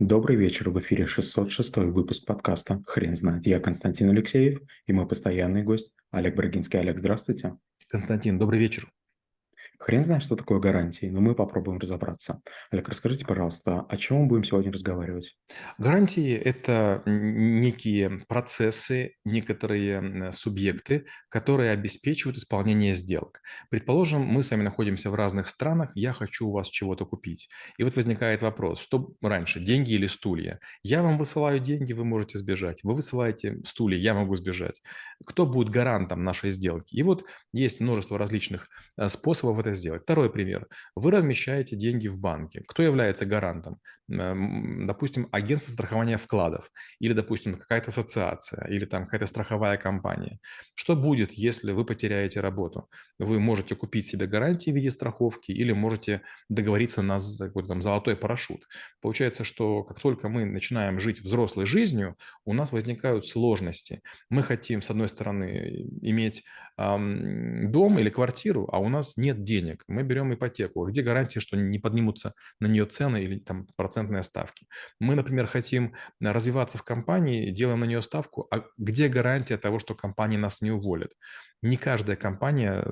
Добрый вечер, в эфире 606 выпуск подкаста «Хрен знает». Я Константин Алексеев и мой постоянный гость Олег Брагинский. Олег, здравствуйте. Константин, добрый вечер. Хрен знает, что такое гарантии, но мы попробуем разобраться. Олег, расскажите, пожалуйста, о чем мы будем сегодня разговаривать? Гарантии– это некие процессы, некоторые субъекты, которые обеспечивают исполнение сделок. Предположим, мы с вами находимся в разных странах, я хочу у вас чего-то купить. И вот возникает вопрос, что раньше, деньги или стулья? Я вам высылаю деньги, вы можете сбежать. Вы высылаете стулья, я могу сбежать. Кто будет гарантом нашей сделки? И вот есть множество различных э, способов это сделать. Второй пример. Вы размещаете деньги в банке. Кто является гарантом? Допустим, агентство страхования вкладов или, допустим, какая-то ассоциация или там какая-то страховая компания. Что будет, если вы потеряете работу? Вы можете купить себе гарантии в виде страховки или можете договориться на какой-то там золотой парашют. Получается, что как только мы начинаем жить взрослой жизнью, у нас возникают сложности. Мы хотим, с одной стороны, иметь эм, дом или квартиру, а у нас нет денег денег, мы берем ипотеку. Где гарантия, что не поднимутся на нее цены или там процентные ставки? Мы, например, хотим развиваться в компании, делаем на нее ставку, а где гарантия того, что компания нас не уволит? Не каждая компания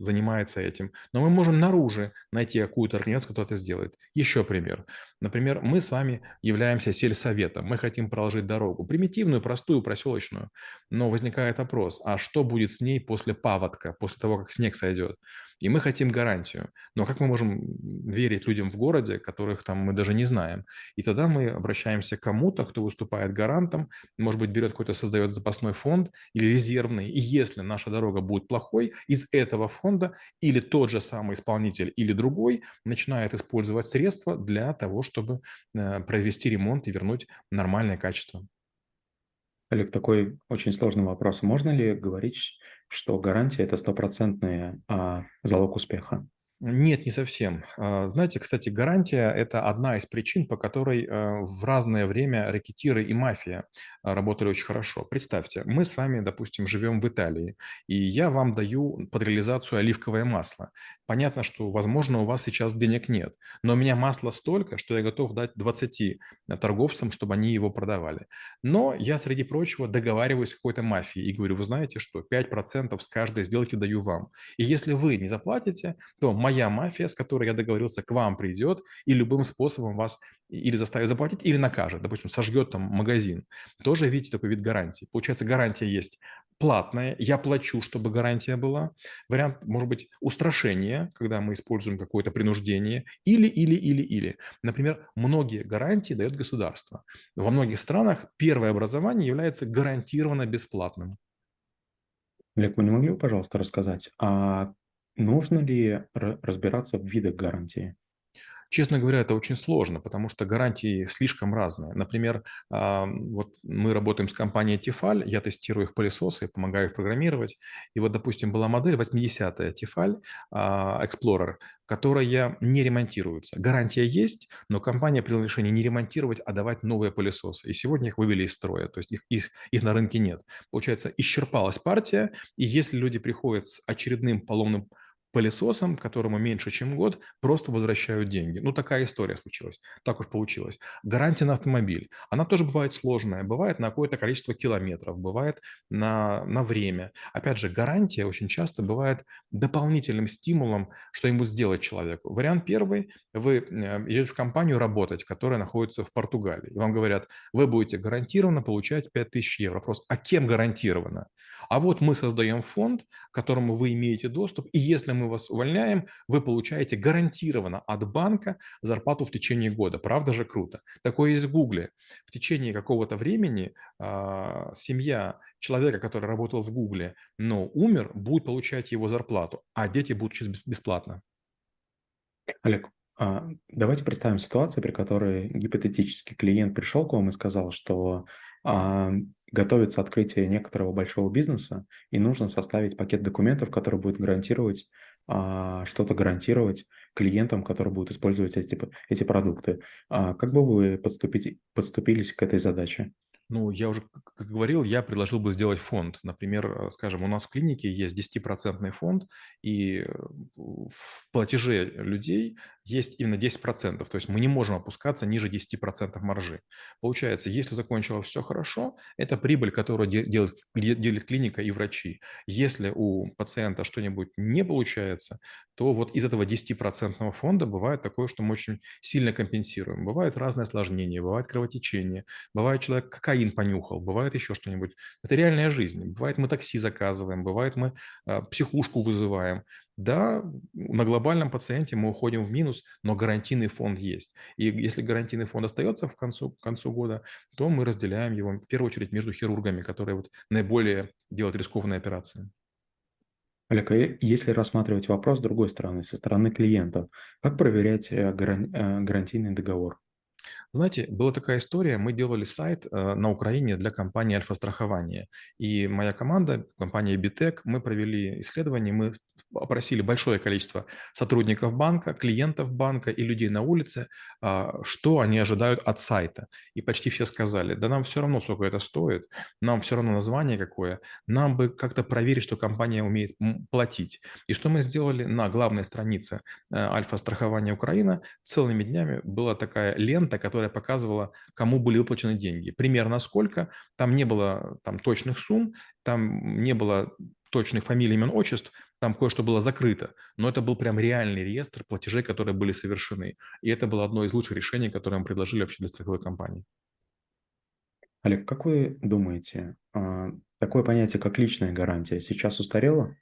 занимается этим, но мы можем наружу найти какую-то организацию, которая это сделает. Еще пример. Например, мы с вами являемся сельсоветом, мы хотим проложить дорогу, примитивную, простую, проселочную, но возникает вопрос, а что будет с ней после паводка, после того, как снег сойдет? И мы хотим гарантию. Но как мы можем верить людям в городе, которых там мы даже не знаем? И тогда мы обращаемся к кому-то, кто выступает гарантом, может быть, берет какой-то, создает запасной фонд или резервный. И если наша дорога будет плохой, из этого фонда или тот же самый исполнитель, или другой начинает использовать средства для того, чтобы э, провести ремонт и вернуть нормальное качество. Олег, такой очень сложный вопрос. Можно ли говорить, что гарантия– это стопроцентный залог успеха? Нет, не совсем. А, знаете, кстати, гарантия– это одна из причин, по которой а, в разное время рекетиры и мафия а, работали очень хорошо. Представьте, мы с вами, допустим, живем в Италии, и я вам даю под реализацию оливковое масло. Понятно, что, возможно, у вас сейчас денег нет, но у меня масла столько, что я готов дать 20 торговцам, чтобы они его продавали. Но я, среди прочего, договариваюсь с какой-то мафией и говорю, вы знаете что, 5% с каждой сделки даю вам. И если вы не заплатите, то моя мафия, с которой я договорился, к вам придет и любым способом вас или заставит заплатить, или накажет. Допустим, сожгет там магазин. Тоже, видите, такой вид гарантии. Получается, гарантия есть платная, я плачу, чтобы гарантия была. Вариант, может быть, устрашения, когда мы используем какое-то принуждение, или, или, или, или. Например, многие гарантии дает государство. Во многих странах первое образование является гарантированно бесплатным. Олег, вы не могли бы, пожалуйста, рассказать, а Нужно ли разбираться в видах гарантии? Честно говоря, это очень сложно, потому что гарантии слишком разные. Например, вот мы работаем с компанией Tefal, я тестирую их пылесосы, помогаю их программировать. И вот, допустим, была модель 80-я Tefal Explorer, которая не ремонтируется. Гарантия есть, но компания приняла решение не ремонтировать, а давать новые пылесосы. И сегодня их вывели из строя, то есть их, их, их на рынке нет. Получается, исчерпалась партия, и если люди приходят с очередным поломным пылесосом, которому меньше, чем год, просто возвращают деньги. Ну, такая история случилась. Так уж получилось. Гарантия на автомобиль. Она тоже бывает сложная. Бывает на какое-то количество километров, бывает на, на время. Опять же, гарантия очень часто бывает дополнительным стимулом что-нибудь сделать человеку. Вариант первый. Вы э, идете в компанию работать, которая находится в Португалии. И вам говорят, вы будете гарантированно получать 5000 евро. Вопрос, а кем гарантированно? А вот мы создаем фонд, к которому вы имеете доступ, и если мы вас увольняем, вы получаете гарантированно от банка зарплату в течение года. Правда же круто? Такое есть в Гугле. В течение какого-то времени э, семья человека, который работал в Гугле, но умер, будет получать его зарплату, а дети будут учиться бесплатно. Олег, а, давайте представим ситуацию, при которой гипотетически клиент пришел к вам и сказал, что а, готовится открытие некоторого большого бизнеса, и нужно составить пакет документов, который будет гарантировать, а, что-то гарантировать клиентам, которые будут использовать эти, эти продукты. А, как бы вы подступить, подступились к этой задаче? Ну, я уже как говорил, я предложил бы сделать фонд. Например, э, скажем, у нас в клинике есть 10% фонд, и э, в платеже людей есть именно 10%, то есть мы не можем опускаться ниже 10% маржи. Получается, если закончилось все хорошо, это прибыль, которую делает, делит клиника и врачи. Если у пациента что-нибудь не получается, то вот из этого 10% фонда бывает такое, что мы очень сильно компенсируем. Бывают разные осложнения, бывает кровотечение, бывает человек кокаин понюхал, бывает еще что-нибудь. Это реальная жизнь. Бывает мы такси заказываем, бывает мы э, психушку вызываем. Да, на глобальном пациенте мы уходим в минус, но гарантийный фонд есть. И если гарантийный фонд остается в концу, к концу года, то мы разделяем его в первую очередь между хирургами, которые вот наиболее делают рискованные операции. Олег, а если рассматривать вопрос с другой стороны, со стороны клиентов, как проверять э, э, гарантийный договор? Знаете, была такая история, мы делали сайт э, на Украине для компании Альфа-страхование. И моя команда, компания Bitec, мы провели исследование, мы опросили большое количество сотрудников банка, клиентов банка и людей на улице, а, что они ожидают от сайта. И почти все сказали, да нам все равно, сколько это стоит, нам все равно название какое, нам бы как-то проверить, что компания умеет платить. И что мы сделали на главной странице э, Альфа-страхования Украина, целыми днями была такая лента, которая показывала, кому были выплачены деньги. Примерно сколько. Там не было там, точных сумм, там не было точных фамилий, имен, отчеств, там кое-что было закрыто, но это был прям реальный реестр платежей, которые были совершены. И это было одно из лучших решений, которое мы предложили вообще для страховой компании. Олег, как вы думаете, а, такое понятие, как личная гарантия, сейчас устарело?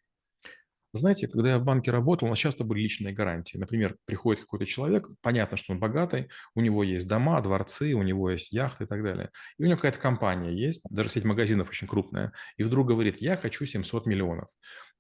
Знаете, когда я в банке работал, у нас часто были личные гарантии. Например, приходит какой-то человек, понятно, что он богатый, у него есть дома, дворцы, у него есть яхты и так далее. И у него какая-то компания есть, даже сеть магазинов очень крупная, и вдруг говорит, я хочу 700 миллионов.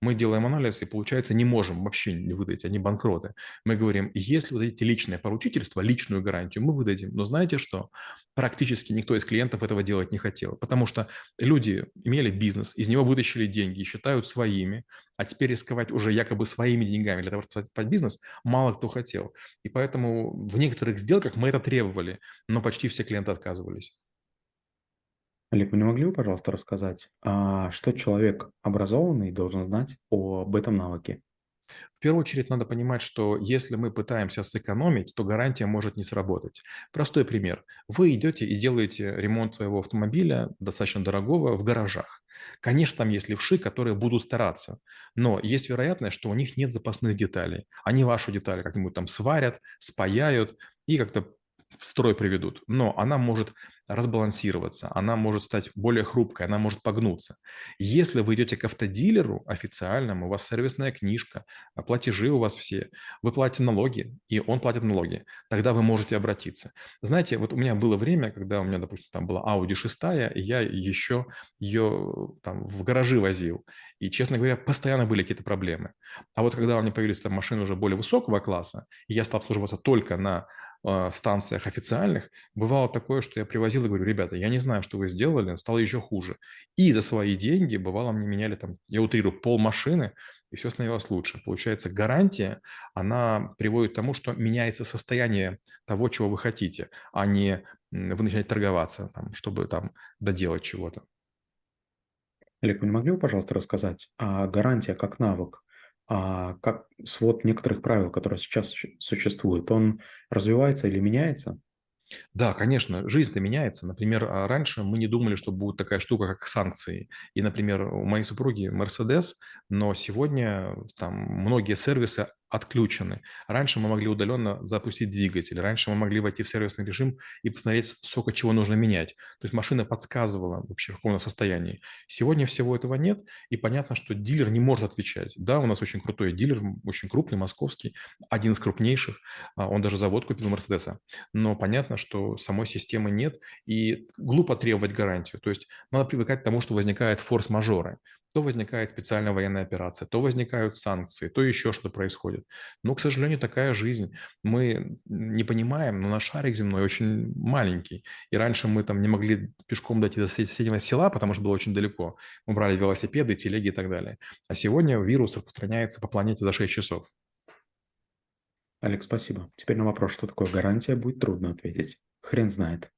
Мы делаем анализ и, получается, не можем вообще не выдать, они банкроты. Мы говорим, если вы дадите личное поручительство, личную гарантию, мы выдадим. Но знаете что? Практически никто из клиентов этого делать не хотел, потому что люди имели бизнес, из него вытащили деньги, считают своими, а теперь рисковать уже якобы своими деньгами для того, чтобы создать бизнес, мало кто хотел. И поэтому в некоторых сделках мы это требовали, но почти все клиенты отказывались. Олег, вы не могли бы, пожалуйста, рассказать, а что человек образованный должен знать об этом навыке? В первую очередь надо понимать, что если мы пытаемся сэкономить, то гарантия может не сработать. Простой пример. Вы идете и делаете ремонт своего автомобиля, достаточно дорогого, в гаражах. Конечно, там есть левши, которые будут стараться, но есть вероятность, что у них нет запасных деталей. Они вашу деталь как-нибудь там сварят, спаяют и как-то в строй приведут. Но она может разбалансироваться, она может стать более хрупкой, она может погнуться. Если вы идете к автодилеру официальному, у вас сервисная книжка, а платежи у вас все, вы платите налоги, и он платит налоги, тогда вы можете обратиться. Знаете, вот у меня было время, когда у меня, допустим, там была Audi 6, и я еще ее там в гаражи возил. И, честно говоря, постоянно были какие-то проблемы. А вот когда у меня появились там машины уже более высокого класса, и я стал обслуживаться только на э, станциях официальных, бывало такое, что я привозил и говорю, ребята, я не знаю, что вы сделали, стало еще хуже. И за свои деньги, бывало, мне меняли там, я утрирую, пол машины, и все становилось лучше. Получается, гарантия, она приводит к тому, что меняется состояние того, чего вы хотите, а не вы начинаете торговаться, там, чтобы там доделать чего-то. Олег, вы не могли бы, пожалуйста, рассказать, а гарантия как навык, как свод некоторых правил, которые сейчас существуют, он развивается или меняется? Да, конечно, жизнь-то меняется. Например, а, раньше мы не думали, что будет такая штука, как санкции. И, например, у моей супруги Mercedes, но сегодня там многие сервисы отключены. Раньше мы могли удаленно запустить двигатель, раньше мы могли войти в сервисный режим и посмотреть, сколько чего нужно менять. То есть машина подсказывала вообще, в каком состоянии. Сегодня всего этого нет, и понятно, что дилер не может отвечать. Да, у нас очень крутой дилер, очень крупный, московский, один из крупнейших, а, он даже завод купил Мерседеса. Но понятно, что самой системы нет, и глупо требовать гарантию. То есть надо привыкать к тому, что возникает форс-мажоры то возникает специальная военная операция, то возникают санкции, то еще что-то происходит. Но, к сожалению, такая жизнь. Мы не понимаем, но наш шарик земной очень маленький. И раньше мы там не могли пешком дойти до соседнего села, потому что было очень далеко. Мы брали велосипеды, телеги и так далее. А сегодня вирус распространяется по планете за 6 часов. Олег, спасибо. Теперь на вопрос, что такое гарантия, будет трудно ответить. Хрен знает.